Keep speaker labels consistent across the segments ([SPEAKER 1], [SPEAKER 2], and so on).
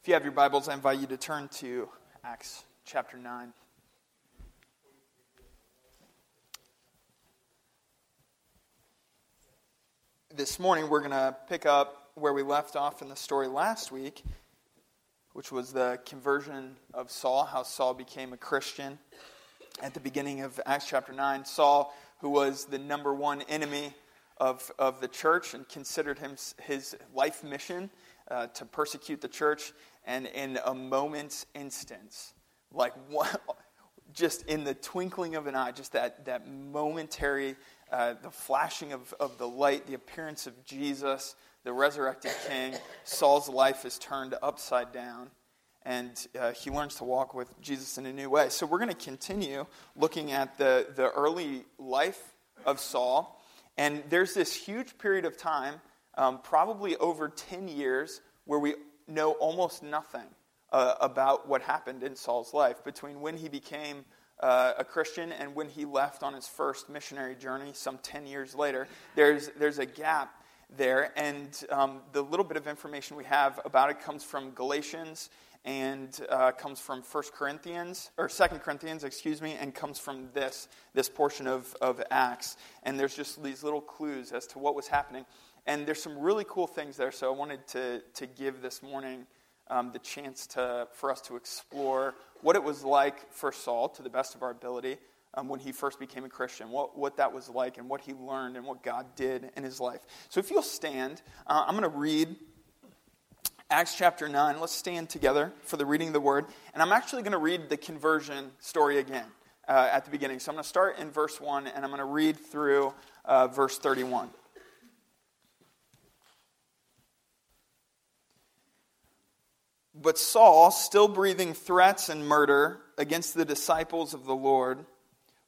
[SPEAKER 1] If you have your Bibles, I invite you to turn to Acts chapter 9. This morning, we're going to pick up where we left off in the story last week, which was the conversion of Saul, how Saul became a Christian. At the beginning of Acts chapter 9, Saul, who was the number one enemy of, of the church and considered him his life mission uh, to persecute the church. And in a moment's instance, like what, just in the twinkling of an eye, just that, that momentary, uh, the flashing of, of the light, the appearance of Jesus, the resurrected king, Saul's life is turned upside down. And uh, he learns to walk with Jesus in a new way. So, we're going to continue looking at the, the early life of Saul. And there's this huge period of time, um, probably over 10 years, where we know almost nothing uh, about what happened in Saul's life between when he became uh, a Christian and when he left on his first missionary journey some 10 years later. There's, there's a gap there, and um, the little bit of information we have about it comes from Galatians and uh, comes from 1 Corinthians, or 2 Corinthians, excuse me, and comes from this, this portion of, of Acts. And there's just these little clues as to what was happening. And there's some really cool things there, so I wanted to, to give this morning um, the chance to, for us to explore what it was like for Saul, to the best of our ability, um, when he first became a Christian, what, what that was like, and what he learned, and what God did in his life. So if you'll stand, uh, I'm going to read Acts chapter 9. Let's stand together for the reading of the word. And I'm actually going to read the conversion story again uh, at the beginning. So I'm going to start in verse 1, and I'm going to read through uh, verse 31. But Saul, still breathing threats and murder against the disciples of the Lord,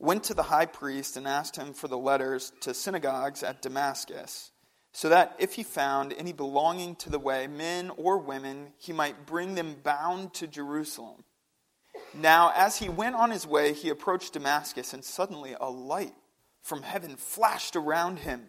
[SPEAKER 1] went to the high priest and asked him for the letters to synagogues at Damascus, so that if he found any belonging to the way, men or women, he might bring them bound to Jerusalem. Now, as he went on his way, he approached Damascus, and suddenly a light from heaven flashed around him.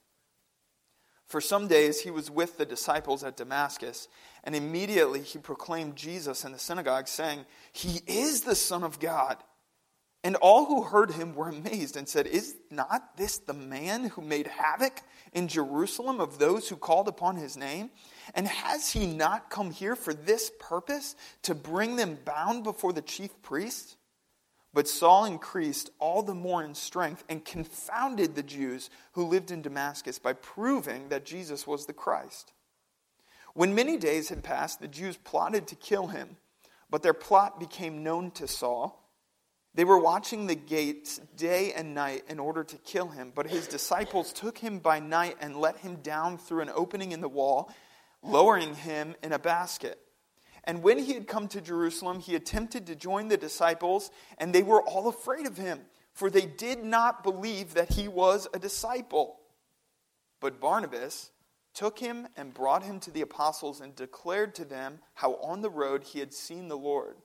[SPEAKER 1] For some days he was with the disciples at Damascus, and immediately he proclaimed Jesus in the synagogue, saying, He is the Son of God. And all who heard him were amazed and said, Is not this the man who made havoc in Jerusalem of those who called upon his name? And has he not come here for this purpose, to bring them bound before the chief priests? But Saul increased all the more in strength and confounded the Jews who lived in Damascus by proving that Jesus was the Christ. When many days had passed, the Jews plotted to kill him, but their plot became known to Saul. They were watching the gates day and night in order to kill him, but his disciples took him by night and let him down through an opening in the wall, lowering him in a basket. And when he had come to Jerusalem, he attempted to join the disciples, and they were all afraid of him, for they did not believe that he was a disciple. But Barnabas took him and brought him to the apostles and declared to them how on the road he had seen the Lord,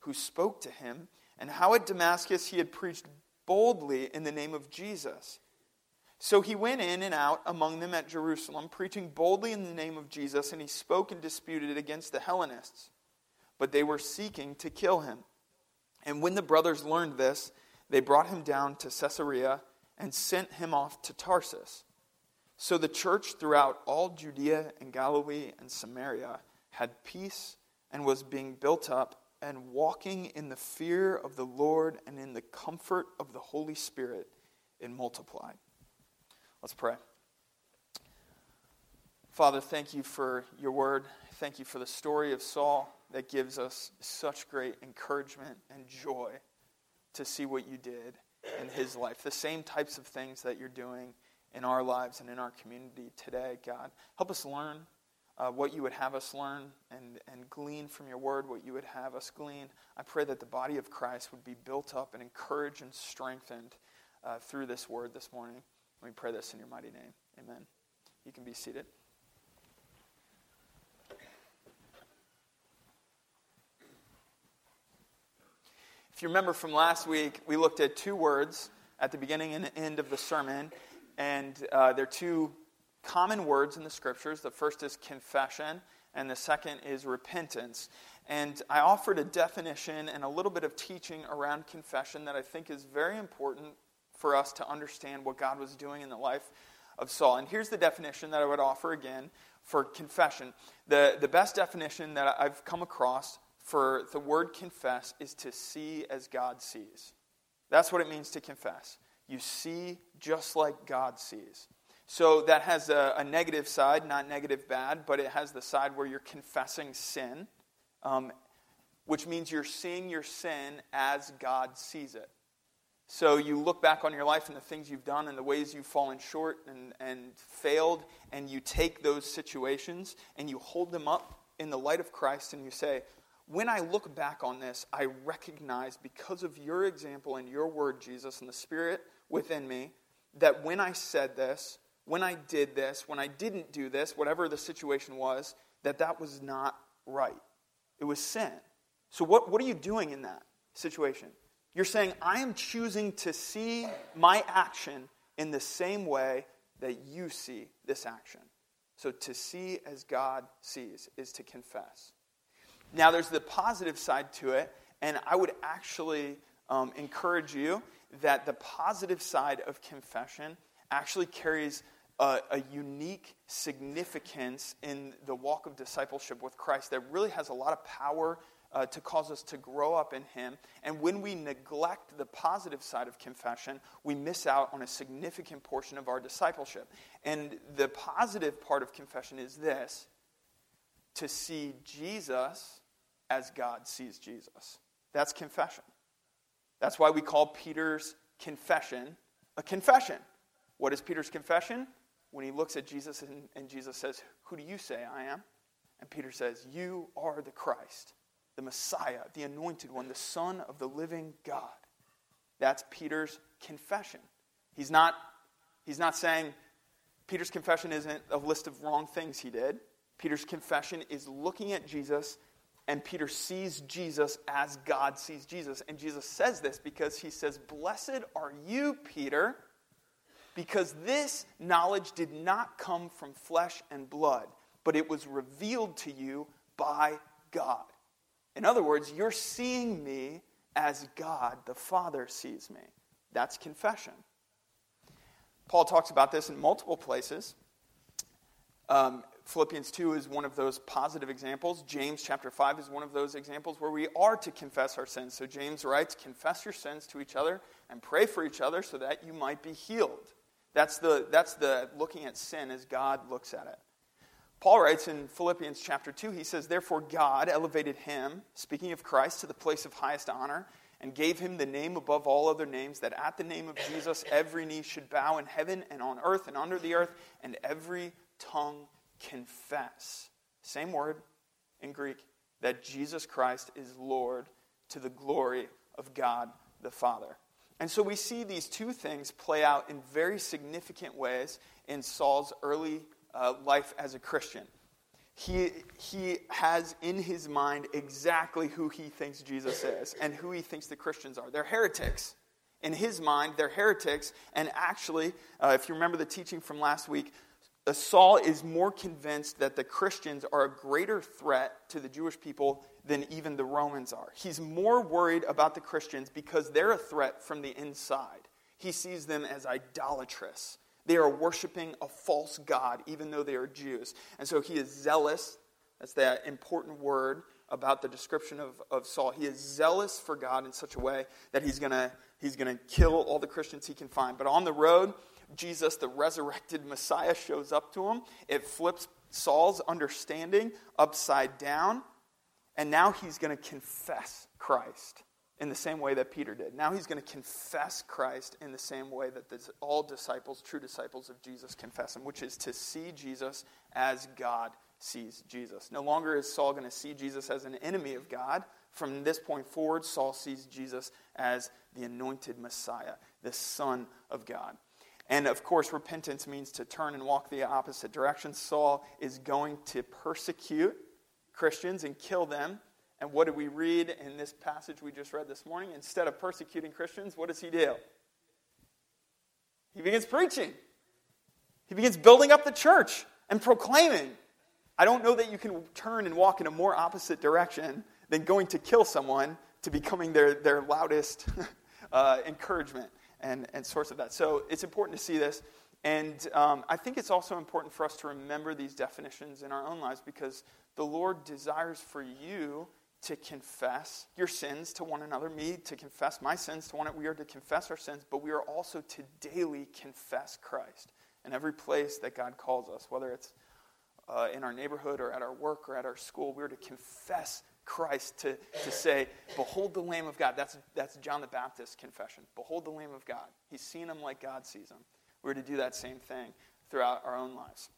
[SPEAKER 1] who spoke to him and how at Damascus he had preached boldly in the name of Jesus. So he went in and out among them at Jerusalem, preaching boldly in the name of Jesus, and he spoke and disputed against the Hellenists. But they were seeking to kill him. And when the brothers learned this, they brought him down to Caesarea and sent him off to Tarsus. So the church throughout all Judea and Galilee and Samaria had peace and was being built up and walking in the fear of the Lord and in the comfort of the Holy Spirit, it multiplied. Let's pray. Father, thank you for your word. Thank you for the story of Saul that gives us such great encouragement and joy to see what you did in his life. The same types of things that you're doing in our lives and in our community today, God. Help us learn uh, what you would have us learn and, and glean from your word, what you would have us glean. I pray that the body of Christ would be built up and encouraged and strengthened uh, through this word this morning. We pray this in your mighty name. Amen. You can be seated. If you remember from last week, we looked at two words at the beginning and the end of the sermon, and uh, they're two common words in the scriptures. The first is confession, and the second is repentance. And I offered a definition and a little bit of teaching around confession that I think is very important for us to understand what God was doing in the life of Saul. And here's the definition that I would offer again for confession. The, the best definition that I've come across for the word confess is to see as God sees. That's what it means to confess. You see just like God sees. So that has a, a, negative side, not negative bad, but it has the side where you're confessing sin, um, which means you're seeing your sin as God sees it. So you look back on your life and the things you've done and the ways you've fallen short and, and failed, and you take those situations and you hold them up in the light of Christ and you say, when I look back on this, I recognize because of your example and your word, Jesus, and the Spirit within me, that when I said this, when I did this, when I didn't do this, whatever the situation was, that that was not right. It was sin. So, what, what are you doing in that situation? You're saying, I am choosing to see my action in the same way that you see this action. So, to see as God sees is to confess. Now, there's the positive side to it, and I would actually um, encourage you that the positive side of confession actually carries a, a, unique significance in the walk of discipleship with Christ that really has a lot of power uh, to cause us to grow up in Him. And when we neglect the positive side of confession, we miss out on a significant portion of our discipleship. And the positive part of confession is this to see Jesus as God sees Jesus. That's confession. That's why we call Peter's confession a confession. What is Peter's confession? when he looks at Jesus and, and Jesus says, Who do you say I am? And Peter says, You are the Christ, the Messiah, the anointed one, the Son of the living God. That's Peter's confession. He's not, he's not saying, Peter's confession isn't a list of wrong things he did. Peter's confession is looking at Jesus, and Peter sees Jesus as God sees Jesus. And Jesus says this because he says, Blessed are you, Peter because this knowledge did not come from flesh and blood, but it was revealed to you by God. In other words, you're seeing me as God the Father sees me. That's confession. Paul talks about this in multiple places. Um, Philippians 2 is one of those positive examples. James chapter 5 is one of those examples where we are to confess our sins. So James writes, Confess your sins to each other and pray for each other so that you might be healed. That's the, that's the looking at sin as God looks at it. Paul writes in Philippians chapter 2, he says, Therefore God elevated him, speaking of Christ, to the place of highest honor and gave him the name above all other names, that at the name of Jesus every knee should bow in heaven and on earth and under the earth, and every tongue confess. Same word in Greek, that Jesus Christ is Lord to the glory of God the Father. And so we see these two things play out in very significant ways in Saul's early uh, life as a Christian. He, he has in his mind exactly who he thinks Jesus is and who he thinks the Christians are. They're heretics. In his mind, they're heretics. And actually, uh, if you remember the teaching from last week, uh, Saul is more convinced that the Christians are a greater threat to the Jewish people than even the Romans are. He's more worried about the Christians because they're a threat from the inside. He sees them as idolatrous. They are worshiping a false God, even though they are Jews. And so he is zealous. That's that important word about the description of, of Saul. He is zealous for God in such a way that he's going he's going to kill all the Christians he can find. But on the road, Jesus, the resurrected Messiah, shows up to him. It flips Saul's understanding upside down. And now he's going to confess Christ in the same way that Peter did. Now he's going to confess Christ in the same way that all disciples, true disciples of Jesus, confess him, which is to see Jesus as God sees Jesus. No longer is Saul going to see Jesus as an enemy of God. From this point forward, Saul sees Jesus as the anointed Messiah, the Son of God. And of course, repentance means to turn and walk the opposite direction. Saul is going to persecute Christians and kill them. And what do we read in this passage we just read this morning? Instead of persecuting Christians, what does he do? He begins preaching. He begins building up the church and proclaiming. I don't know that you can turn and walk in a more opposite direction than going to kill someone to becoming their, their loudest uh, encouragement and, and source of that. So it's important to see this. And um, I think it's also important for us to remember these definitions in our own lives because the Lord desires for you to confess your sins to one another, me to confess my sins to one another. We are to confess our sins, but we are also to daily confess Christ in every place that God calls us, whether it's uh, in our neighborhood or at our work or at our school. We're to confess Christ, to, to say, Behold the Lamb of God. That's, that's John the Baptist's confession. Behold the Lamb of God. He's seen him like God sees him. We're to do that same thing throughout our own lives.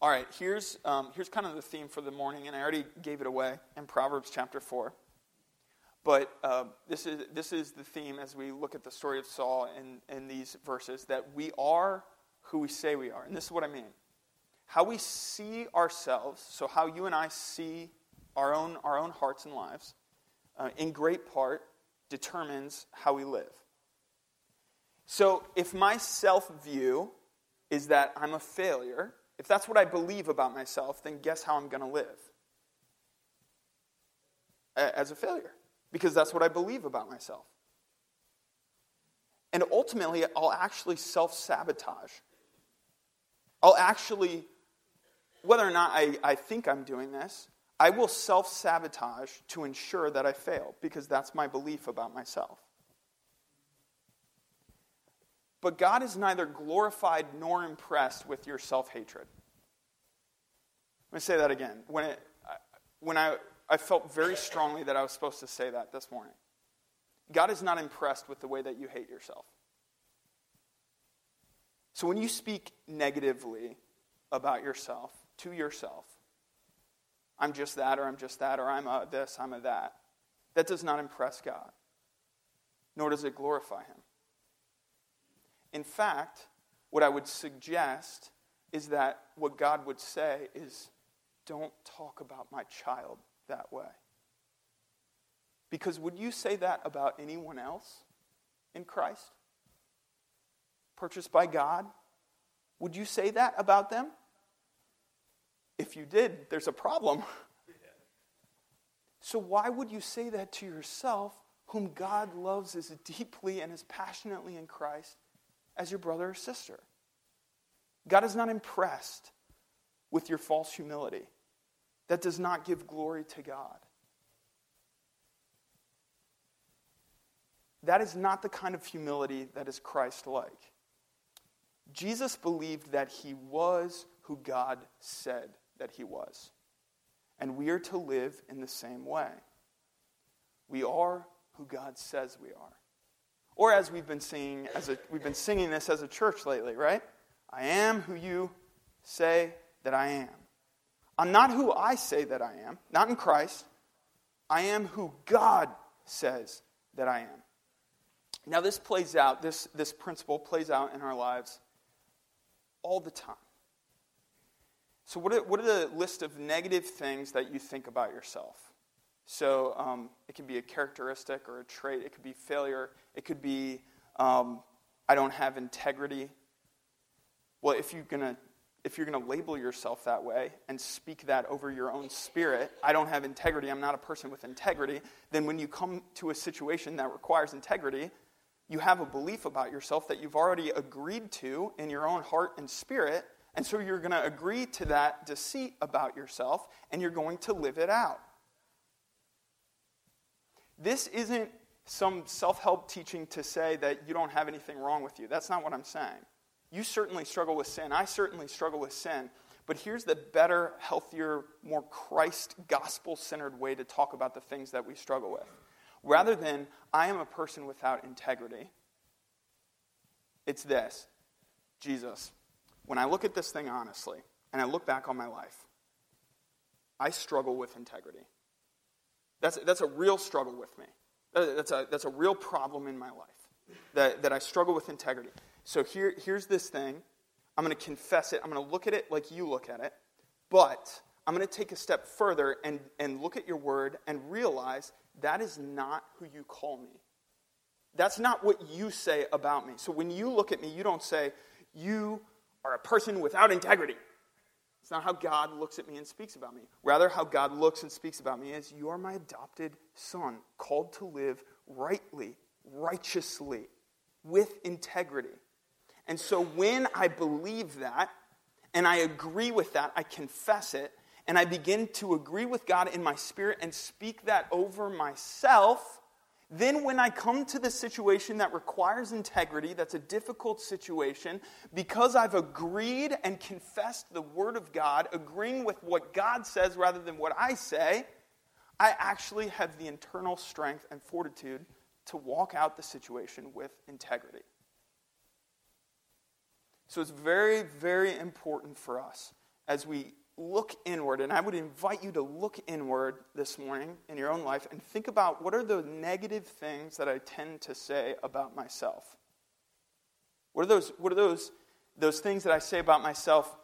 [SPEAKER 1] All right, here's, um, here's kind of the theme for the morning, and I already gave it away in Proverbs chapter 4. But uh, this, is, this is the theme as we look at the story of Saul in, in these verses that we are who we say we are. And this is what I mean. How we see ourselves, so how you and I see our own, our own hearts and lives, uh, in great part determines how we live. So if my self view is that I'm a failure, if that's what I believe about myself, then guess how I'm going to live? As a failure, because that's what I believe about myself. And ultimately, I'll actually self sabotage. I'll actually, whether or not I, I think I'm doing this, I will self sabotage to ensure that I fail, because that's my belief about myself. But God is neither glorified nor impressed with your self hatred. Let me say that again. When, it, when I, I felt very strongly that I was supposed to say that this morning, God is not impressed with the way that you hate yourself. So when you speak negatively about yourself, to yourself, I'm just that, or I'm just that, or I'm a this, I'm a that, that does not impress God, nor does it glorify Him. In fact, what I would suggest is that what God would say is, don't talk about my child that way. Because would you say that about anyone else in Christ? Purchased by God? Would you say that about them? If you did, there's a problem. So, why would you say that to yourself, whom God loves as deeply and as passionately in Christ as your brother or sister. God is not impressed with your false humility. That does not give glory to God. That is not the kind of humility that is Christ like. Jesus believed that he was who God said that he was. And we are to live in the same way. We are who God says we are. Or as we've been singing as a, we've been singing this as a church lately, right? I am who you say that I am. I'm not who I say that I am, not in Christ. I am who God says that I am. Now, this plays out, this, this principle plays out in our lives all the time. So, what are, what are the list of negative things that you think about yourself? So, um, it can be a characteristic or a trait, it could be failure, it could be um, I don't have integrity. Well, if you're to if you're to label yourself that way and speak that over your own spirit, I don't have integrity, I'm not a person with integrity, then when you come to a situation that requires integrity, you have a belief about yourself that you've already agreed to in your own heart and spirit, and so you're going to agree to that deceit about yourself and you're going to live it out. This isn't some self help teaching to say that you don't have anything wrong with you. That's not what I'm saying. You certainly struggle with sin. I certainly struggle with sin. But here's the better, healthier, more Christ gospel centered way to talk about the things that we struggle with. Rather than, I am a person without integrity, it's this Jesus, when I look at this thing honestly, and I look back on my life, I struggle with integrity. That's, that's a real struggle with me. Uh, that's a, that's a real problem in my life, that, that I struggle with integrity. So here, here's this thing. I'm going to confess it. I'm going to look at it like you look at it. But I'm going to take a step further and, and look at your word and realize that is not who you call me. That's not what you say about me. So when you look at me, you don't say, You are a person without integrity. It's not how God looks at me and speaks about me. Rather, how God looks and speaks about me is, You are my adopted son, called to live rightly, righteously, with integrity. And so when I believe that and I agree with that, I confess it, and I begin to agree with God in my spirit and speak that over myself, then when I come to the situation that requires integrity, that's a difficult situation, because I've agreed and confessed the Word of God, agreeing with what God says rather than what I say, I actually have the internal strength and fortitude to walk out the situation with integrity. So it's very, very important for us as we look inward, and I would invite you to look inward this morning in your own life and think about what are the negative things that I tend to say about myself. What are those, what are those, those things that I say about myself?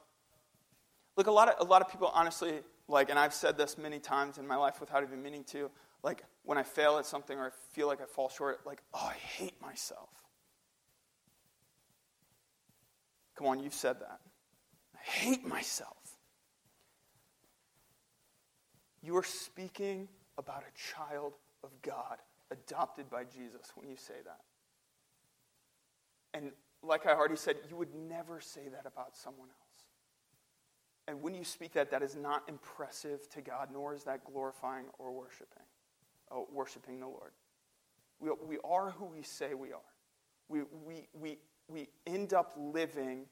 [SPEAKER 1] Look, a lot of, a lot of people honestly, like, and I've said this many times in my life without even meaning to, like, when I fail at something or I feel like I fall short, like, oh, I hate myself. Come on, you've said that. I hate myself. You are speaking about a child of God adopted by Jesus when you say that. And like I already said, you would never say that about someone else. And when you speak that, that is not impressive to God, nor is that glorifying or worshiping, oh, worshiping the Lord. We, we are who we say we are. We, we, we we end up living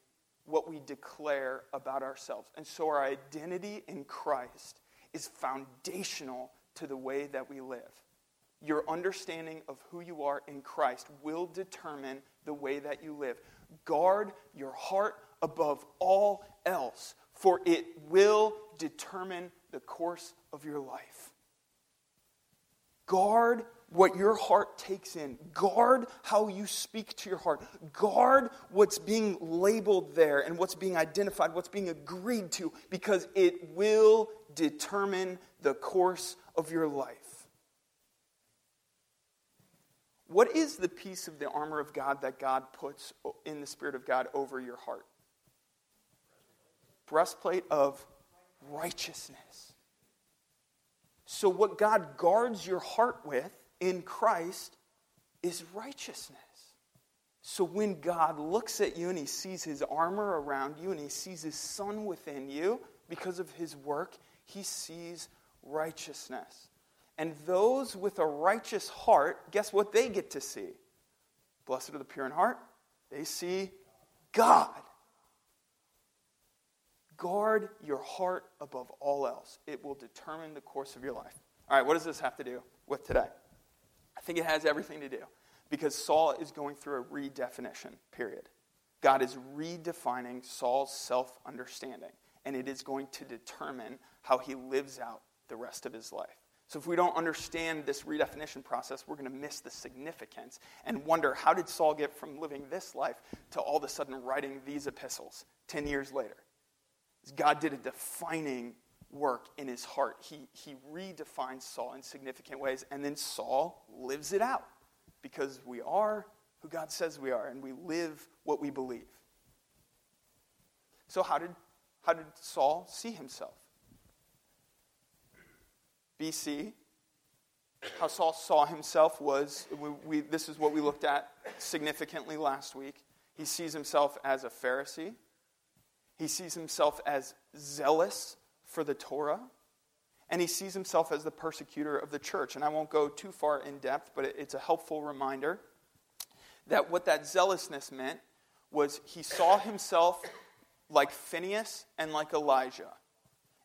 [SPEAKER 1] what we declare about ourselves. And so our identity in Christ is foundational to the way that we live. Your understanding of who you are in Christ will determine the way that you live. Guard your heart above all else, for it will determine the course of your life. Guard what your heart takes in. Guard how you speak to your heart. Guard what's being labeled there and what's being identified, what's being agreed to, because it will determine the course of your life. What is the piece of the armor of God that God puts in the Spirit of God over your heart? Breastplate of righteousness. So, what God guards your heart with in Christ is righteousness. So when God looks at you and he sees his armor around you and he sees his son within you because of his work, he sees righteousness. And those with a righteous heart, guess what they get to see? Blessed are the pure in heart. They see God. Guard your heart above all else. It will determine the course of your life. All right, what does this have to do with today? Think it has everything to do because Saul is going through a redefinition period. God is redefining Saul's self understanding, and it is going to determine how he lives out the rest of his life. So, if we don't understand this redefinition process, we're going to miss the significance and wonder how did Saul get from living this life to all of a sudden writing these epistles 10 years later? God did a defining work in his heart. He, he redefines Saul in significant ways, and then Saul lives it out because we are who God says we are, and we live what we believe. So, how did, how did Saul see himself? BC, how Saul saw himself was we, we, this is what we looked at significantly last week. He sees himself as a Pharisee, he sees himself as zealous for the Torah, and he sees himself as the persecutor of the church. And I won't go too far in depth, but it's a helpful reminder that what that zealousness meant was he saw himself like Phineas and like Elijah.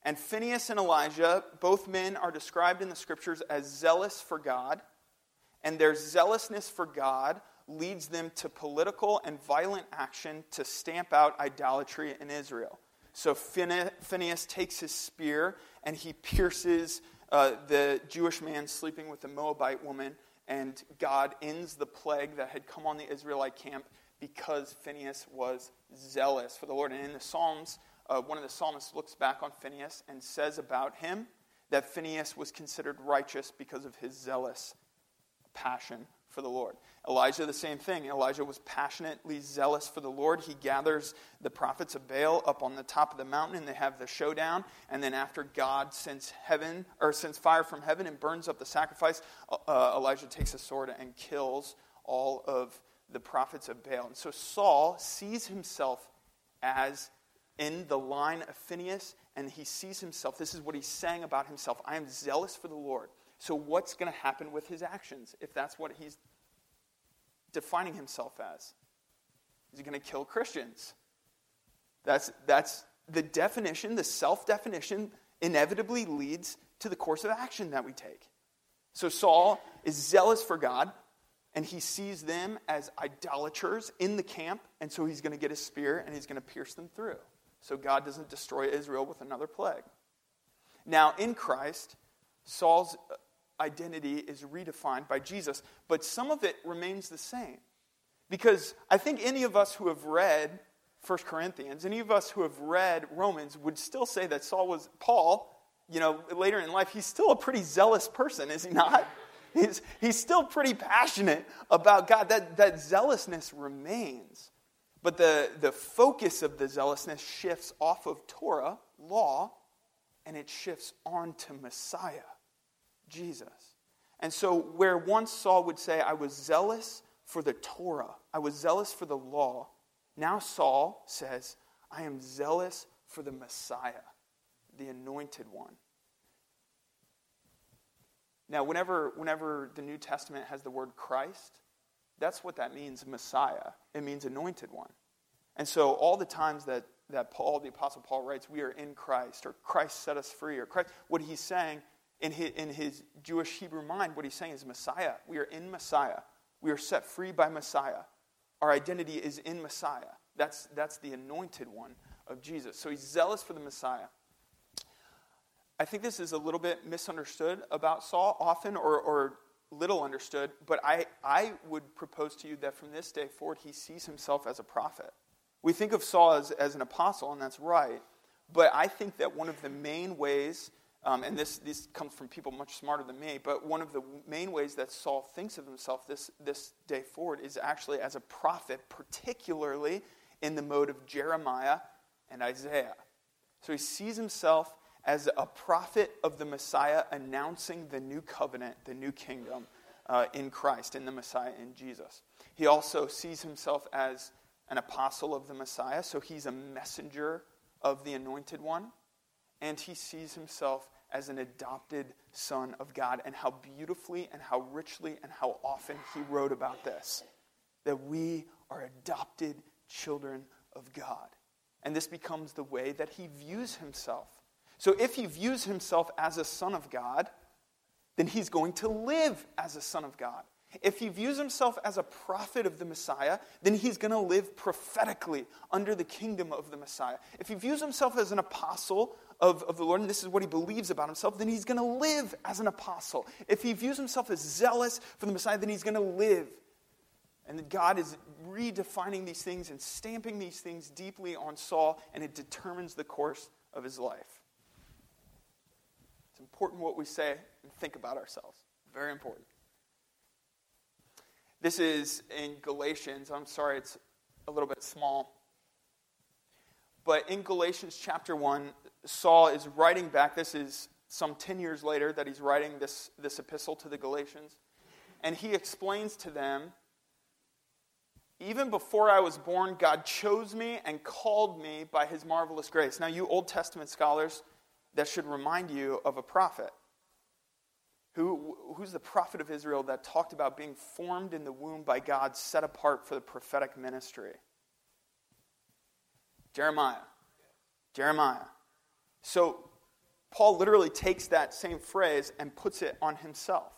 [SPEAKER 1] And Phineas and Elijah, both men are described in the scriptures as zealous for God, and their zealousness for God leads them to political and violent action to stamp out idolatry in Israel. So Phineas takes his spear and he pierces uh, the Jewish man sleeping with the Moabite woman, and God ends the plague that had come on the Israelite camp because Phineas was zealous for the Lord. And in the Psalms, uh, one of the psalmists looks back on Phineas and says about him that Phineas was considered righteous because of his zealous passion for the Lord. Elijah, the same thing. Elijah was passionately zealous for the Lord. He gathers the prophets of Baal up on the top of the mountain and they have the showdown. And then after God sends heaven or sends fire from heaven and burns up the sacrifice, uh, Elijah takes a sword and kills all of the prophets of Baal. And so Saul sees himself as in the line of Phineas, and he sees himself. This is what he's saying about himself I am zealous for the Lord. So, what's going to happen with his actions if that's what he's defining himself as? Is he going to kill Christians? That's, that's the definition, the self definition, inevitably leads to the course of action that we take. So, Saul is zealous for God, and he sees them as idolaters in the camp, and so he's going to get a spear and he's going to pierce them through so God doesn't destroy Israel with another plague. Now, in Christ, Saul's identity is redefined by Jesus, but some of it remains the same. Because I think any of us who have read 1 Corinthians, any of us who have read Romans would still say that Saul was, Paul, you know, later in life, he's still a pretty zealous person, is he not? He's, he's still pretty passionate about God. That, that zealousness remains. But the, the focus of the zealousness shifts off of Torah, law, and it shifts on to Messiah, Jesus. And so, where once Saul would say, I was zealous for the Torah, I was zealous for the law, now Saul says, I am zealous for the Messiah, the anointed one. Now, whenever, whenever the New Testament has the word Christ, that's what that means, Messiah. It means anointed one. And so, all the times that, that Paul, the Apostle Paul, writes, we are in Christ, or Christ set us free, or Christ, what he's saying in his, in his Jewish Hebrew mind, what he's saying is Messiah. We are in Messiah. We are set free by Messiah. Our identity is in Messiah. That's, that's the anointed one of Jesus. So, he's zealous for the Messiah. I think this is a little bit misunderstood about Saul often, or, or little understood, but I, I would propose to you that from this day forward, he sees himself as a prophet. We think of Saul as, as an apostle, and that's right, but I think that one of the main ways, um, and this, this comes from people much smarter than me, but one of the main ways that Saul thinks of himself this, this day forward is actually as a prophet, particularly in the mode of Jeremiah and Isaiah. So he sees himself as a prophet of the Messiah announcing the new covenant, the new kingdom uh, in Christ, in the Messiah, in Jesus. He also sees himself as an apostle of the Messiah, so he's a messenger of the anointed one. And he sees himself as an adopted son of God, and how beautifully and how richly and how often he wrote about this that we are adopted children of God. And this becomes the way that he views himself so if he views himself as a son of God, then he's going to live as a son of God. If he views himself as a prophet of the Messiah, then he's going to live prophetically under the kingdom of the Messiah. If he views himself as an apostle of, of the Lord, and this is what he believes about himself, then he's going to live as an apostle. If he views himself as zealous for the Messiah, then he's going to live. And God is redefining these things and stamping these things deeply on Saul, and it determines the course of his life. It's important what we say and think about ourselves. Very important. This is in Galatians. I'm sorry, it's a little bit small. But in Galatians chapter 1, Saul is writing back. This is some 10 years later that he's writing this, this epistle to the Galatians. And he explains to them even before I was born, God chose me and called me by his marvelous grace. Now, you Old Testament scholars, that should remind you of a prophet. Who, who's the prophet of Israel that talked about being formed in the womb by God, set apart for the prophetic ministry? Jeremiah. Jeremiah. So, Paul literally takes that same phrase and puts it on himself.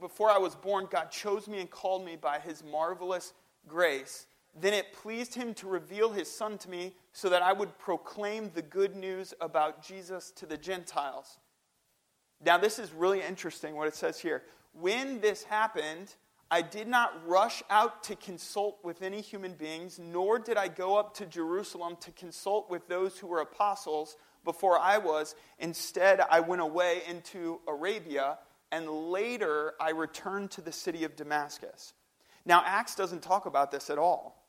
[SPEAKER 1] Before I was born, God chose me and called me by his marvelous grace. Then it pleased him to reveal his son to me so that I would proclaim the good news about Jesus to the Gentiles. Now, this is really interesting what it says here. When this happened, I did not rush out to consult with any human beings, nor did I go up to Jerusalem to consult with those who were apostles before I was. Instead, I went away into Arabia, and later I returned to the city of Damascus. Now, Acts doesn't talk about this at all.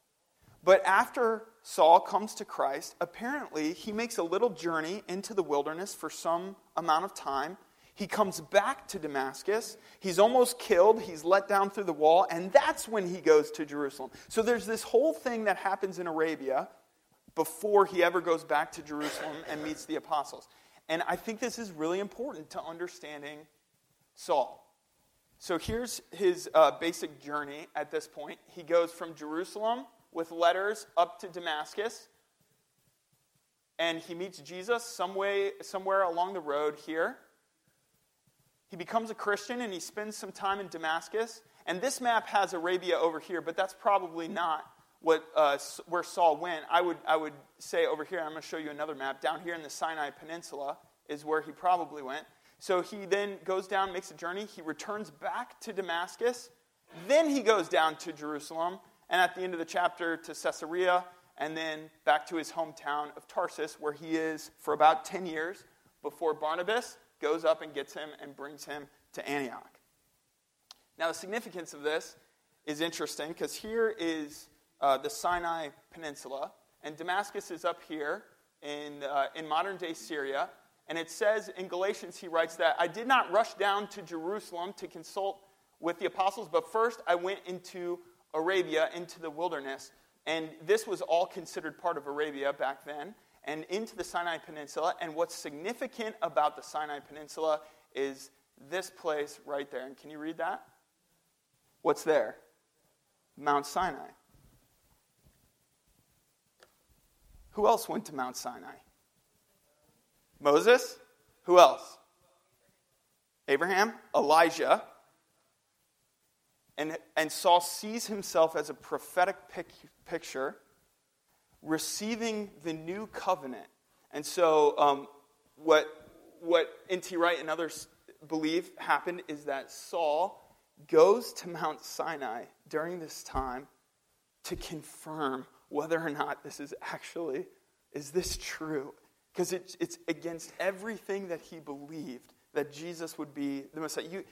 [SPEAKER 1] But after Saul comes to Christ, apparently he makes a little journey into the wilderness for some amount of time he comes back to Damascus. He's almost killed. He's let down through the wall. And that's when he goes to Jerusalem. So there's this whole thing that happens in Arabia before he ever goes back to Jerusalem and meets the apostles. And I think this is really important to understanding Saul. So here's his uh, basic journey at this point. He goes from Jerusalem with letters up to Damascus. And he meets Jesus some way, somewhere along the road here. He becomes a Christian and he spends some time in Damascus. And this map has Arabia over here, but that's probably not what, uh, where Saul went. I would, I would say over here, I'm going to show you another map. Down here in the Sinai Peninsula is where he probably went. So he then goes down, makes a journey. He returns back to Damascus. Then he goes down to Jerusalem. And at the end of the chapter, to Caesarea. And then back to his hometown of Tarsus, where he is for about 10 years before Barnabas goes up and gets him and brings him to Antioch. Now, the significance of this is interesting because here is uh, the Sinai Peninsula, and Damascus is up here in, uh, in modern day Syria. And it says in Galatians, he writes that I did not rush down to Jerusalem to consult with the apostles, but first I went into Arabia, into the wilderness. And this was all considered part of Arabia back then and into the Sinai Peninsula. And what's significant about the Sinai Peninsula is this place right there. And can you read that? What's there? Mount Sinai. Who else went to Mount Sinai? Moses? Who else? Abraham? Elijah? And, and Saul sees himself as a prophetic pic, picture receiving the new covenant. And so, um, what, what N.T. Wright and others believe happened is that Saul goes to Mount Sinai during this time to confirm whether or not this is actually is this true because it's, it's against everything that he believed that jesus would be the messiah you,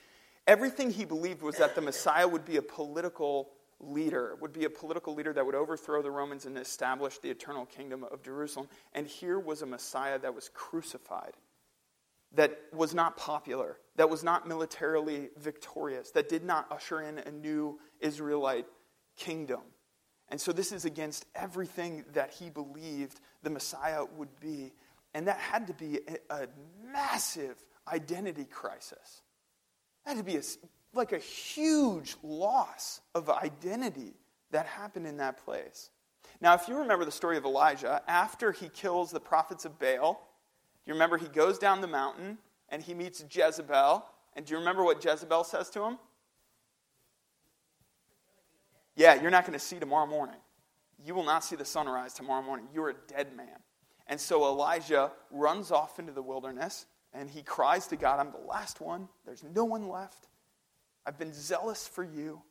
[SPEAKER 1] everything he believed was that the messiah would be a political leader, would be a political leader that would overthrow the Romans and establish the eternal kingdom of Jerusalem. And here was a Messiah that was crucified, that was not popular, that was not militarily victorious, that did not usher in a new Israelite kingdom. And so this is against everything that he believed the Messiah would be. And that had to be a, a massive identity crisis. That had to be a like a huge loss of identity that happened in that place. Now, if you remember the story of Elijah, after he kills the prophets of Baal, you remember he goes down the mountain and he meets Jezebel. And do you remember what Jezebel says to him? Yeah, you're not going to see tomorrow morning. You will not see the sunrise tomorrow morning. You're a dead man. And so Elijah runs off into the wilderness and he cries to God, I'm the last one. There's no one left. I've been zealous for you.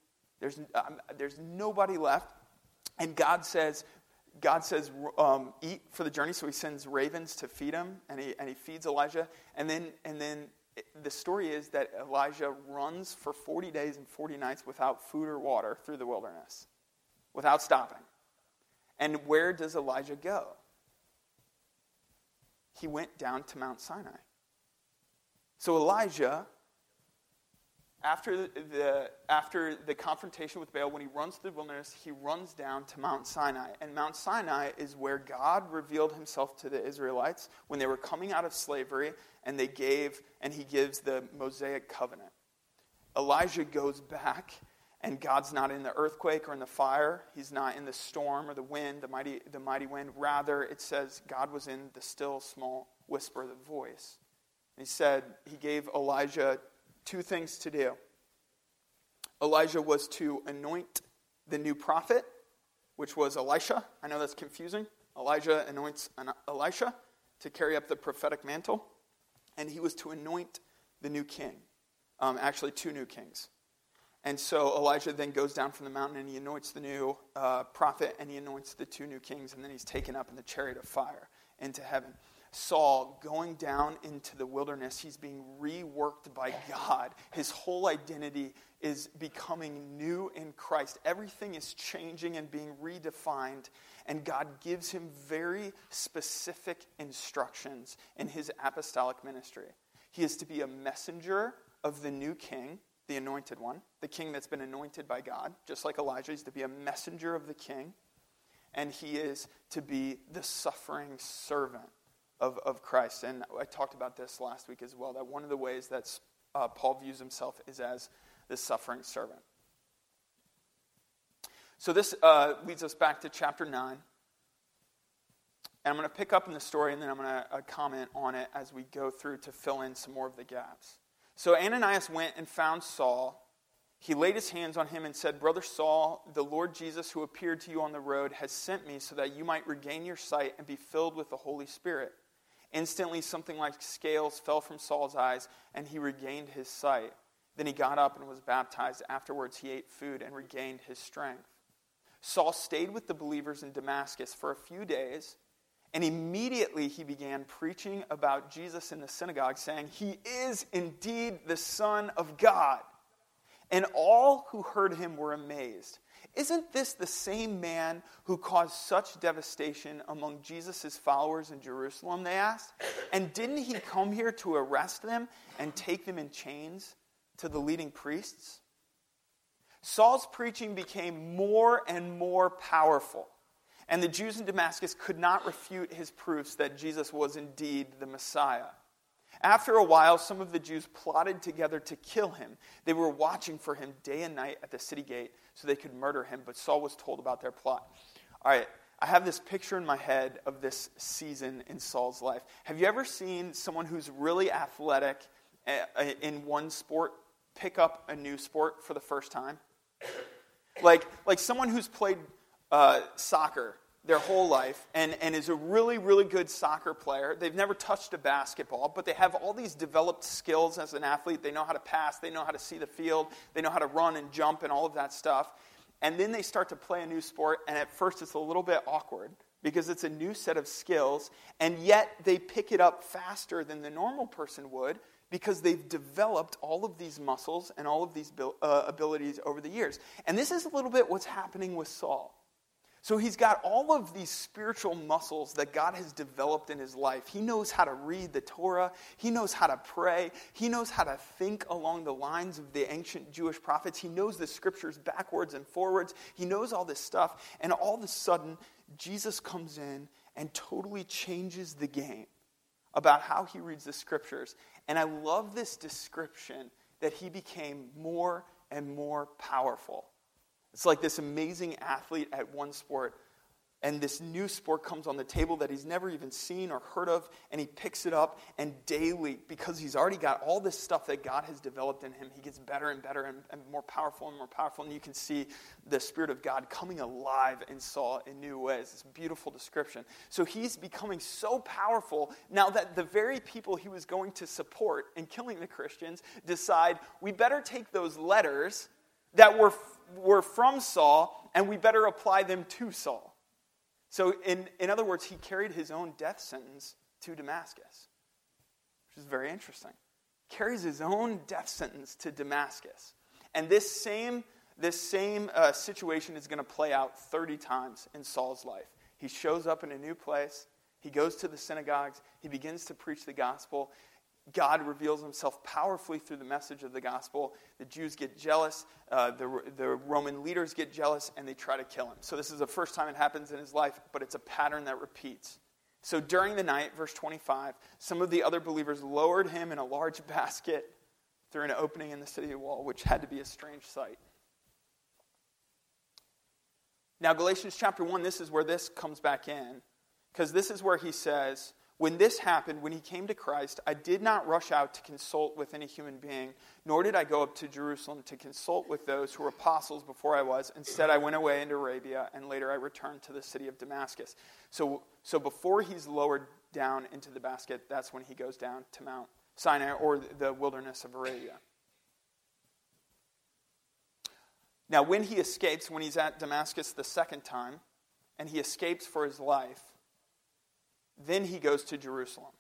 [SPEAKER 1] There's, there's nobody left. And God says, God says, um, eat for the journey. So he sends ravens to feed him, and he, and he feeds Elijah. And then, and then it, the story is that Elijah runs for 40 days and 40 nights without food or water through the wilderness, without stopping. And where does Elijah go? He went down to Mount Sinai. So Elijah after the, after the confrontation with Baal, when he runs through the wilderness, he runs down to Mount Sinai. And Mount Sinai is where God revealed himself to the Israelites when they were coming out of slavery, and they gave, and he gives the Mosaic covenant. Elijah goes back, and God's not in the earthquake or in the fire. He's not in the storm or the wind, the mighty, the mighty wind. Rather, it says God was in the still small whisper of the voice. He said, He gave Elijah two things to do. Elijah was to anoint the new prophet, which was Elisha. I know that's confusing. Elijah anoints Elisha to carry up the prophetic mantle, and he was to anoint the new king. Um, actually, two new kings. And so Elijah then goes down from the mountain and he anoints the new uh, prophet and he anoints the two new kings, and then he's taken up in the chariot of fire into heaven. Saul going down into the wilderness, he's being reworked by God. His whole identity is becoming new in Christ. Everything is changing and being redefined. And God gives him very specific instructions in his apostolic ministry. He is to be a messenger of the new king, the anointed one, the king that's been anointed by God, just like Elijah. He's to be a messenger of the king. And he is to be the suffering servant of, of Christ. And I talked about this last week as well that one of the ways that uh, Paul views himself is as the suffering servant. So this uh, leads us back to chapter 9. And I'm going to pick up in the story and then I'm going to uh, comment on it as we go through to fill in some more of the gaps. So Ananias went and found Saul. He laid his hands on him and said, Brother Saul, the Lord Jesus, who appeared to you on the road, has sent me so that you might regain your sight and be filled with the Holy Spirit. Instantly, something like scales fell from Saul's eyes, and he regained his sight. Then he got up and was baptized. Afterwards, he ate food and regained his strength. Saul stayed with the believers in Damascus for a few days, and immediately he began preaching about Jesus in the synagogue, saying, He is indeed the Son of God. And all who heard him were amazed. Isn't this the same man who caused such devastation among Jesus' followers in Jerusalem? They asked. And didn't he come here to arrest them and take them in chains to the leading priests? Saul's preaching became more and more powerful, and the Jews in Damascus could not refute his proofs that Jesus was indeed the Messiah. After a while, some of the Jews plotted together to kill him. They were watching for him day and night at the city gate so they could murder him, but Saul was told about their plot. All right, I have this picture in my head of this season in Saul's life. Have you ever seen someone who's really athletic eh, eh, in one sport pick up a new sport for the first time? Like, like someone who's played uh, soccer their whole life and, and is a really, really good soccer player. They've never touched a basketball, but they have all these developed skills as an athlete. They know how to pass, they know how to see the field, they know how to run and jump and all of that stuff. And then they start to play a new sport, and at first it's a little bit awkward because it's a new set of skills, and yet they pick it up faster than the normal person would because they've developed all of these muscles and all of these uh, abilities over the years. And this is a little bit what's happening with Saul. So he's got all of these spiritual muscles that God has developed in his life. He knows how to read the Torah, he knows how to pray, he knows how to think along the lines of the ancient Jewish prophets, he knows the scriptures backwards and forwards, he knows all this stuff. And all of a sudden, Jesus comes in and totally changes the game about how he reads the scriptures. And I love this description that he became more and more powerful. It's like this amazing athlete at one sport and this new sport comes on the table that he's never even seen or heard of, and he picks it up, and daily, because he's already got all this stuff that God has developed in him, he gets better and better and, and more powerful and more powerful, and you can see the Spirit of God coming alive in Saul in new ways. It's a beautiful description. So he's becoming so powerful now that the very people he was going to support in killing the Christians decide we better take those letters that were, were from Saul and we better apply them to Saul. So, in, in other words, he carried his own death sentence to Damascus, which is very interesting. Carries his own death sentence to Damascus. And this same, this same uh, situation is going to play out 30 times in Saul's life. He shows up in a new place, he goes to the synagogues, he begins to preach the gospel, God reveals himself powerfully through the message of the gospel. The Jews get jealous, uh, the, the Roman leaders get jealous, and they try to kill him. So, this is the first time it happens in his life, but it's a pattern that repeats. So, during the night, verse 25, some of the other believers lowered him in a large basket through an opening in the city wall, which had to be a strange sight. Now, Galatians chapter 1, this is where this comes back in, because this is where he says, when this happened, when he came to Christ, I did not rush out to consult with any human being, nor did I go up to Jerusalem to consult with those who were apostles before I was. Instead, I went away into Arabia, and later I returned to the city of Damascus. So, so before he's lowered down into the basket, that's when he goes down to Mount Sinai or the wilderness of Arabia. Now, when he escapes, when he's at Damascus the second time, and he escapes for his life, then he goes to Jerusalem.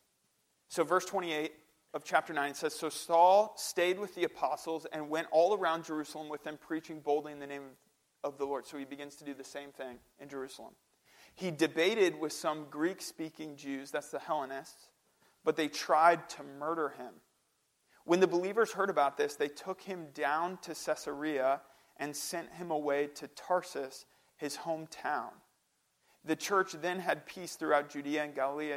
[SPEAKER 1] So, verse 28 of chapter 9 says So Saul stayed with the apostles and went all around Jerusalem with them, preaching boldly in the name of the Lord. So, he begins to do the same thing in Jerusalem. He debated with some Greek speaking Jews, that's the Hellenists, but they tried to murder him. When the believers heard about this, they took him down to Caesarea and sent him away to Tarsus, his hometown. The church then had peace throughout Judea and Galilee,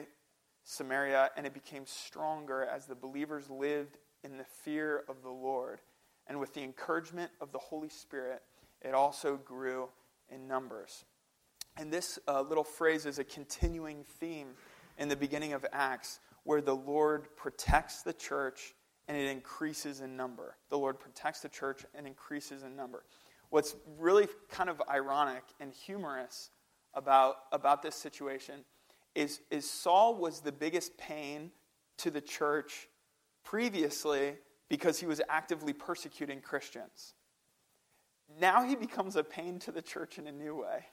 [SPEAKER 1] Samaria, and it became stronger as the believers lived in the fear of the Lord. And with the encouragement of the Holy Spirit, it also grew in numbers. And this uh, little phrase is a continuing theme in the beginning of Acts where the Lord protects the church and it increases in number. The Lord protects the church and increases in number. What's really kind of ironic and humorous about, about this situation is, is Saul was the biggest pain to the church previously because he was actively persecuting Christians. Now he becomes a pain to the church in a new way.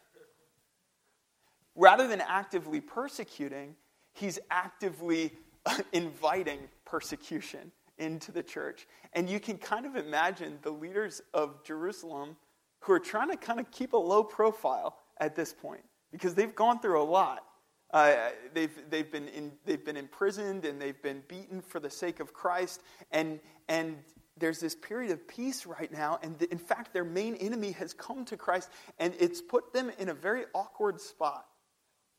[SPEAKER 1] Rather than actively persecuting, he's actively inviting persecution into the church. And you can kind of imagine the leaders of Jerusalem who are trying to kind of keep a low profile at this point because they've gone through a lot. Uh, they've, they've, been in, they've been imprisoned and they've been beaten for the sake of Christ. And, and there's this period of peace right now. And the, in fact, their main enemy has come to Christ, and it's put them in a very awkward spot.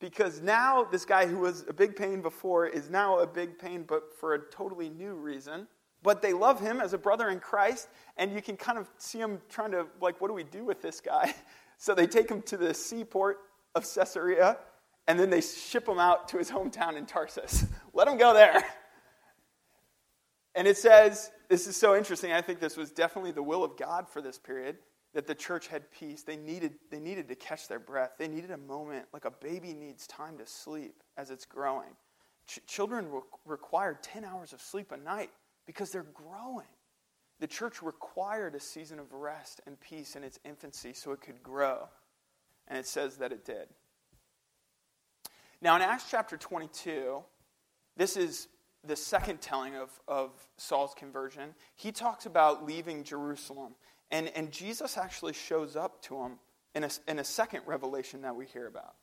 [SPEAKER 1] Because now this guy who was a big pain before is now a big pain, but for a totally new reason. But they love him as a brother in Christ, and you can kind of see him trying to, like, what do we do with this guy? So they take him to the seaport of Caesarea, and then they ship him out to his hometown in Tarsus. Let him go there. And it says, this is so interesting. I think this was definitely the will of God for this period that the church had peace. They needed, they needed to catch their breath. They needed a moment, like a baby needs time to sleep as it's growing. Ch- children re- require 10 hours of sleep a night because they're growing. The church required a season of rest and peace in its infancy so it could grow. And it says that it did. Now, in Acts chapter 22, this is the second telling of, of Saul's conversion. He talks about leaving Jerusalem. And, and Jesus actually shows up to him in a, in a second revelation that we hear about.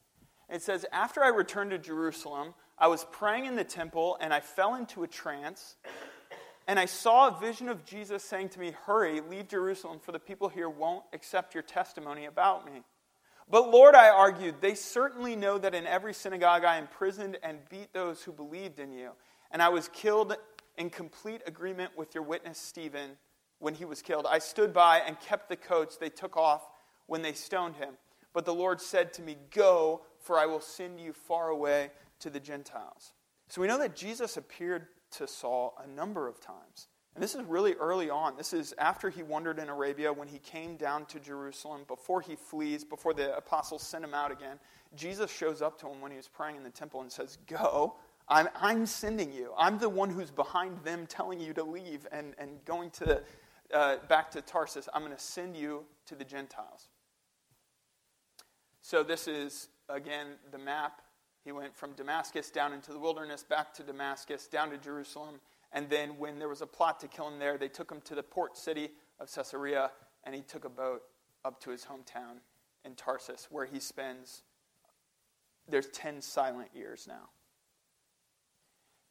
[SPEAKER 1] It says, After I returned to Jerusalem, I was praying in the temple and I fell into a trance. And I saw a vision of Jesus saying to me, Hurry, leave Jerusalem, for the people here won't accept your testimony about me. But Lord, I argued, they certainly know that in every synagogue I imprisoned and beat those who believed in you. And I was killed in complete agreement with your witness, Stephen, when he was killed. I stood by and kept the coats they took off when they stoned him. But the Lord said to me, Go, for I will send you far away to the Gentiles. So we know that Jesus appeared to Saul a number of times. And this is really early on. This is after he wandered in Arabia, when he came down to Jerusalem, before he flees, before the apostles send him out again. Jesus shows up to him when he was praying in the temple and says, Go, I'm, I'm sending you. I'm the one who's behind them telling you to leave and, and going to, uh, back to Tarsus. I'm going to send you to the Gentiles. So, this is, again, the map. He went from Damascus down into the wilderness, back to Damascus, down to Jerusalem. And then, when there was a plot to kill him there, they took him to the port city of Caesarea, and he took a boat up to his hometown in Tarsus, where he spends, there's 10 silent years now.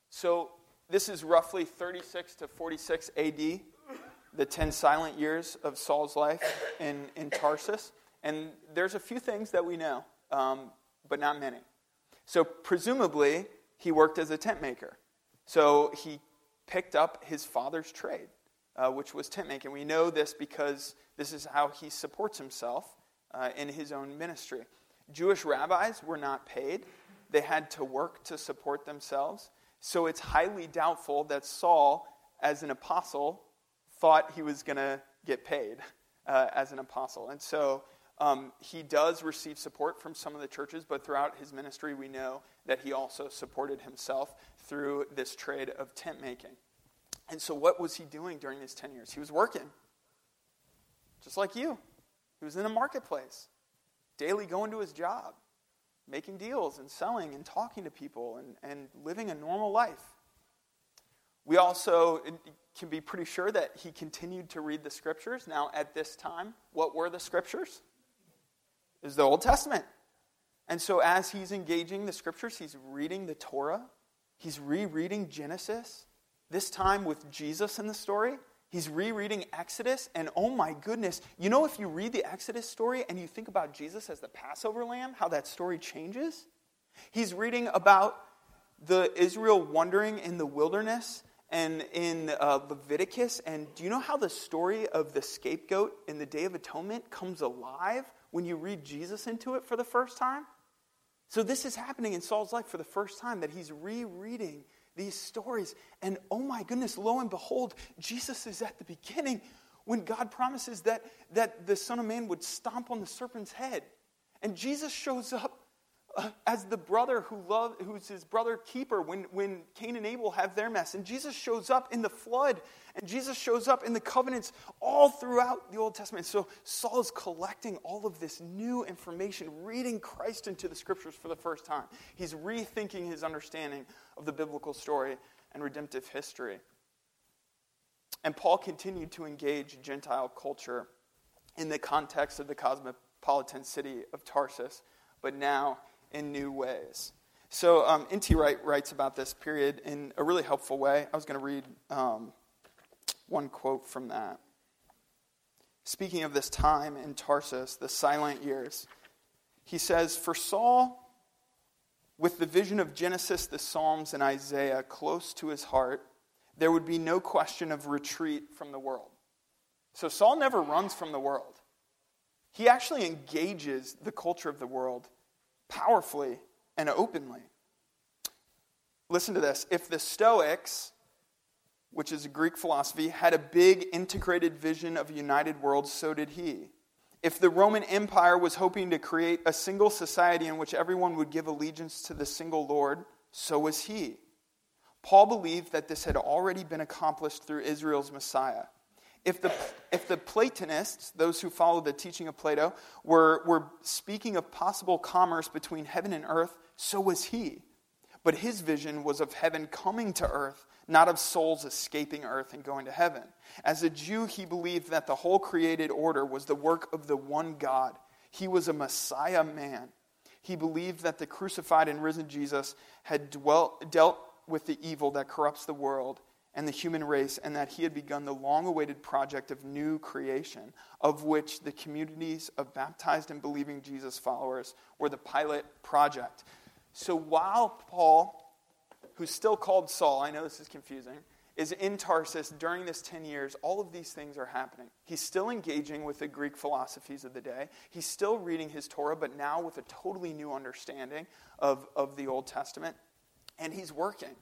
[SPEAKER 1] So, this is roughly 36 to 46 AD, the 10 silent years of Saul's life in, in Tarsus. And there's a few things that we know, um, but not many. So, presumably, he worked as a tent maker. So, he picked up his father's trade, uh, which was tent making. We know this because this is how he supports himself uh, in his own ministry. Jewish rabbis were not paid, they had to work to support themselves. So, it's highly doubtful that Saul, as an apostle, thought he was going to get paid uh, as an apostle. And so, um, he does receive support from some of the churches, but throughout his ministry, we know that he also supported himself through this trade of tent making. And so, what was he doing during his 10 years? He was working, just like you. He was in a marketplace, daily going to his job, making deals and selling and talking to people and, and living a normal life. We also can be pretty sure that he continued to read the scriptures. Now, at this time, what were the scriptures? is the Old Testament. And so, as he's engaging the scriptures, he's reading the Torah, he's rereading Genesis, this time with Jesus in the story. He's rereading Exodus, and oh my goodness, you know, if you read the Exodus story and you think about Jesus as the Passover lamb, how that story changes? He's reading about the Israel wandering in the wilderness and in uh, Leviticus. And do you know how the story of the scapegoat in the Day of Atonement comes alive when you read Jesus into it for the first time? So, this is happening in Saul's life for the first time that he's rereading these stories. And oh my goodness, lo and behold, Jesus is at the beginning when God promises that, that the Son of Man would stomp on the serpent's head. And Jesus shows up Uh, as the brother who love, who's his brother keeper when, when Cain and Abel have their mess. And Jesus shows up in the flood, and Jesus shows up in the covenants all throughout the Old Testament. So Saul is collecting all of this new information, reading Christ into the scriptures for the first time. He's rethinking his understanding of the biblical story and redemptive history. And Paul continued to engage Gentile culture in the context of the cosmopolitan city of Tarsus, but now in new ways. So um, N.T. Wright writes about this period in a really helpful way. I was going to read um, one quote from that. Speaking of this time in Tarsus, the silent years, he says, For Saul, with the vision of Genesis, the Psalms, and Isaiah close to his heart, there would be no question of retreat from the world. So Saul never runs from the world. He actually engages the culture of the world powerfully and openly. Listen to this. If the Stoics, which is a Greek philosophy, had a big integrated vision of a united world, so did he. If the Roman Empire was hoping to create a single society in which everyone would give allegiance to the single Lord, so was he. Paul believed that this had already been accomplished through Israel's Messiah. If the, if the Platonists, those who followed the teaching of Plato, were, were speaking of possible commerce between heaven and earth, so was he. But his vision was of heaven coming to earth, not of souls escaping earth and going to heaven. As a Jew, he believed that the whole created order was the work of the one God. He was a Messiah man. He believed that the crucified and risen Jesus had dwelt, dealt with the evil that corrupts the world and the human race, and that he had begun the long awaited project of new creation, of which the communities of baptized and believing Jesus followers were the pilot project. So while Paul, who's still called Saul, I know this is confusing, is in Tarsus during this 10 years, all of these things are happening. He's still engaging with the Greek philosophies of the day. He's still reading his Torah, but now with a totally new understanding of, of the Old Testament. And he's working.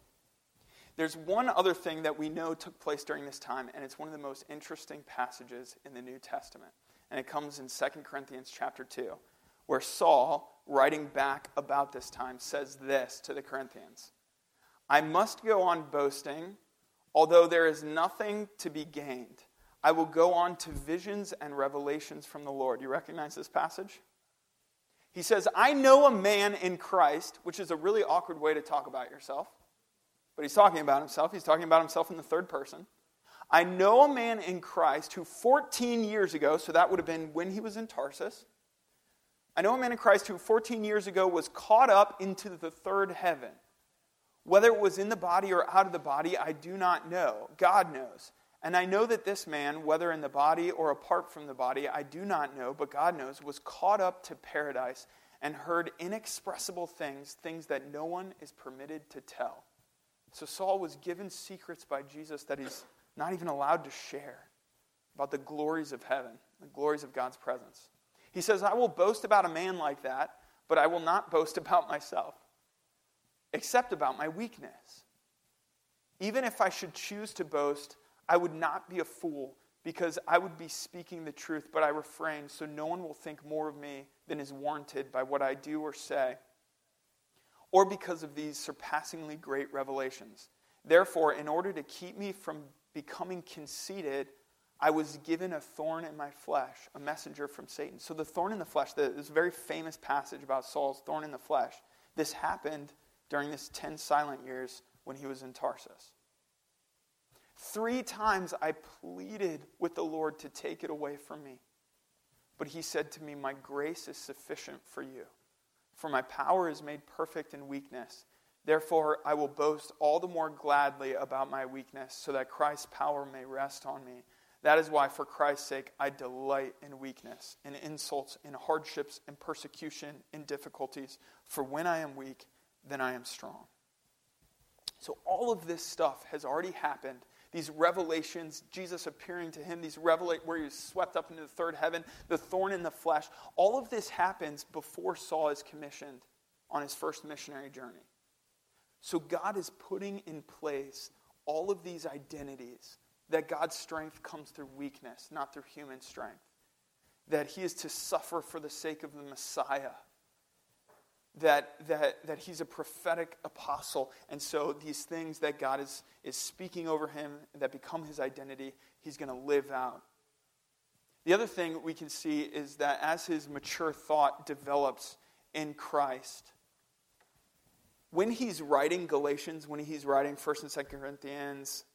[SPEAKER 1] There's one other thing that we know took place during this time, and it's one of the most interesting passages in the New Testament. And it comes in 2 Corinthians chapter 2, where Saul, writing back about this time, says this to the Corinthians I must go on boasting Although there is nothing to be gained, I will go on to visions and revelations from the Lord. You recognize this passage? He says, I know a man in Christ, which is a really awkward way to talk about yourself. But he's talking about himself. He's talking about himself in the third person. I know a man in Christ who 14 years ago, so that would have been when he was in Tarsus, I know a man in Christ who 14 years ago was caught up into the third heaven. Whether it was in the body or out of the body, I do not know. God knows. And I know that this man, whether in the body or apart from the body, I do not know, but God knows, was caught up to paradise and heard inexpressible things, things that no one is permitted to tell. So Saul was given secrets by Jesus that he's not even allowed to share about the glories of heaven, the glories of God's presence. He says, I will boast about a man like that, but I will not boast about myself except about my weakness. Even if I should choose to boast, I would not be a fool because I would be speaking the truth, but I refrain so no one will think more of me than is warranted by what I do or say, or because of these surpassingly great revelations. Therefore, in order to keep me from becoming conceited, I was given a thorn in my flesh, a messenger from Satan. So, the thorn in the flesh, this very famous passage about Saul's thorn in the flesh, this happened during this 10 silent years when he was in Tarsus. Three times I pleaded with the Lord to take it away from me. But he said to me, My grace is sufficient for you, for my power is made perfect in weakness. Therefore, I will boast all the more gladly about my weakness, so that Christ's power may rest on me. That is why, for Christ's sake, I delight in weakness, in insults, in hardships, in persecution, in difficulties. For when I am weak, then I am strong. So, all of this stuff has already happened. These revelations, Jesus appearing to him, these revelations where he's swept up into the third heaven, the thorn in the flesh, all of this happens before Saul is commissioned on his first missionary journey. So, God is putting in place all of these identities that God's strength comes through weakness, not through human strength. That he is to suffer for the sake of the Messiah that, that, that he's a prophetic apostle. And so these things that God is, is speaking over him that become his identity, he's going to live out. The other thing we can see is that as his mature thought develops in Christ, when he's writing Galatians, when he's writing 1st and 2nd Corinthians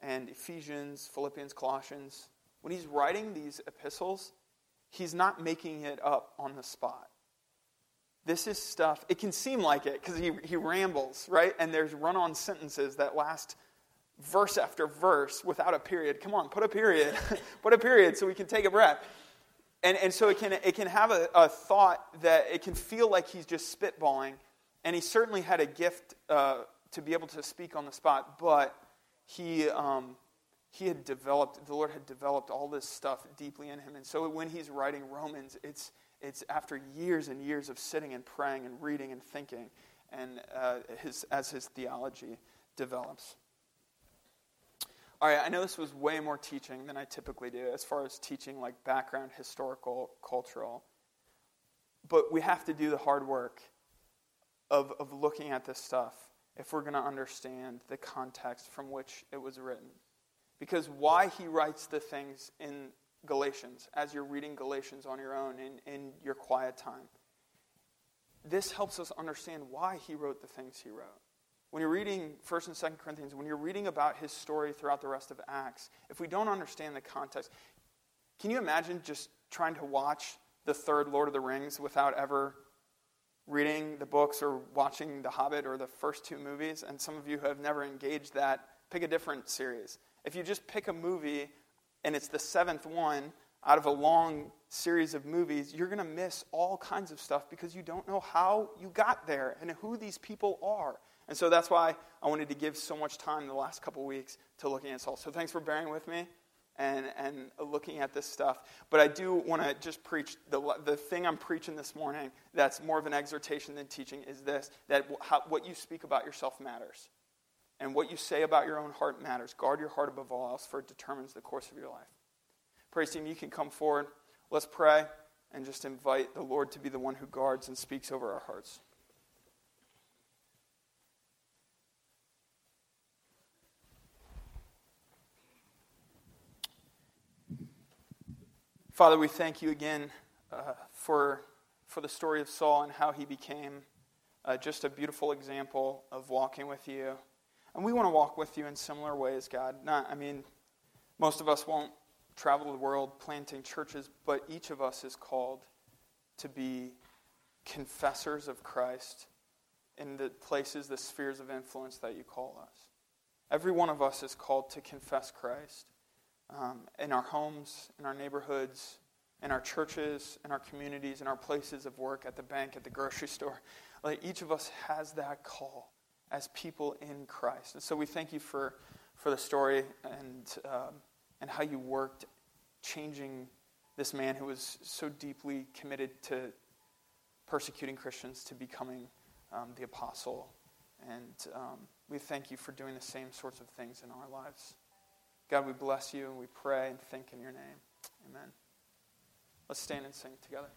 [SPEAKER 1] and Ephesians, Philippians, Colossians, when he's writing these epistles, he's not making it up on the spot. This is stuff, it can seem like it because he, he rambles, right? And there's run on sentences that last verse after verse without a period. Come on, put a period. put a period so we can take a breath. And, and so it can, it can have a, a thought that it can feel like he's just spitballing. And he certainly had a gift uh, to be able to speak on the spot, but he, um, he had developed, the Lord had developed all this stuff deeply in him. And so when he's writing Romans, it's, it's after years and years of sitting and praying and reading and thinking, and uh, his, as his theology develops. All right, I know this was way more teaching than I typically do as far as teaching like background, historical, cultural. But we have to do the hard work of, of looking at this stuff if we're going to understand the context from which it was written. Because why he writes the things in Galatians as you're reading Galatians on your own in, in your quiet time. This helps us understand why he wrote the things he wrote. When you're reading 1st and 2nd Corinthians, when you're reading about his story throughout the rest of Acts, if we don't understand the context, can you imagine just trying to watch the third Lord of the Rings without ever reading the books or watching The Hobbit or the first two movies? And some of you who have never engaged that, pick a different series. If you just pick a movie and it's the seventh one out of a long series of movies, you're going to miss all kinds of stuff because you don't know how you got there and who these people are And so that's why I wanted to give so much time the last couple weeks to looking at Saul. So thanks for bearing with me and, and looking at this stuff. But I do want to just preach the, the thing I'm preaching this morning that's more of an exhortation than teaching is this that how, what you speak about yourself matters. And what you say about your own heart matters. Guard your heart above all else, for it determines the course of your life. Praise team, you can come forward. Let's pray and just invite the Lord to be the one who guards and speaks over our hearts. Father, we thank you again uh, for, for the story of Saul and how he became uh, just a beautiful example of walking with you. And we want to walk with you in similar ways, God. Not, I mean, most of us won't travel the world planting churches, but each of us is called to be confessors of Christ in the places, the spheres of influence that you call us. Every one of us is called to confess Christ um, in our homes, in our neighborhoods, in our churches, in our communities, in our places of work, at the bank, at the grocery store. Like each of us has that call as people in Christ. And so we thank you for, for the story and, um, and how you worked changing this man who was so deeply committed to persecuting Christians to becoming um, the apostle. And um, we thank you for doing the same sorts of things in our lives. God, we bless you and we pray and think in your name. Amen. Let's stand and sing together.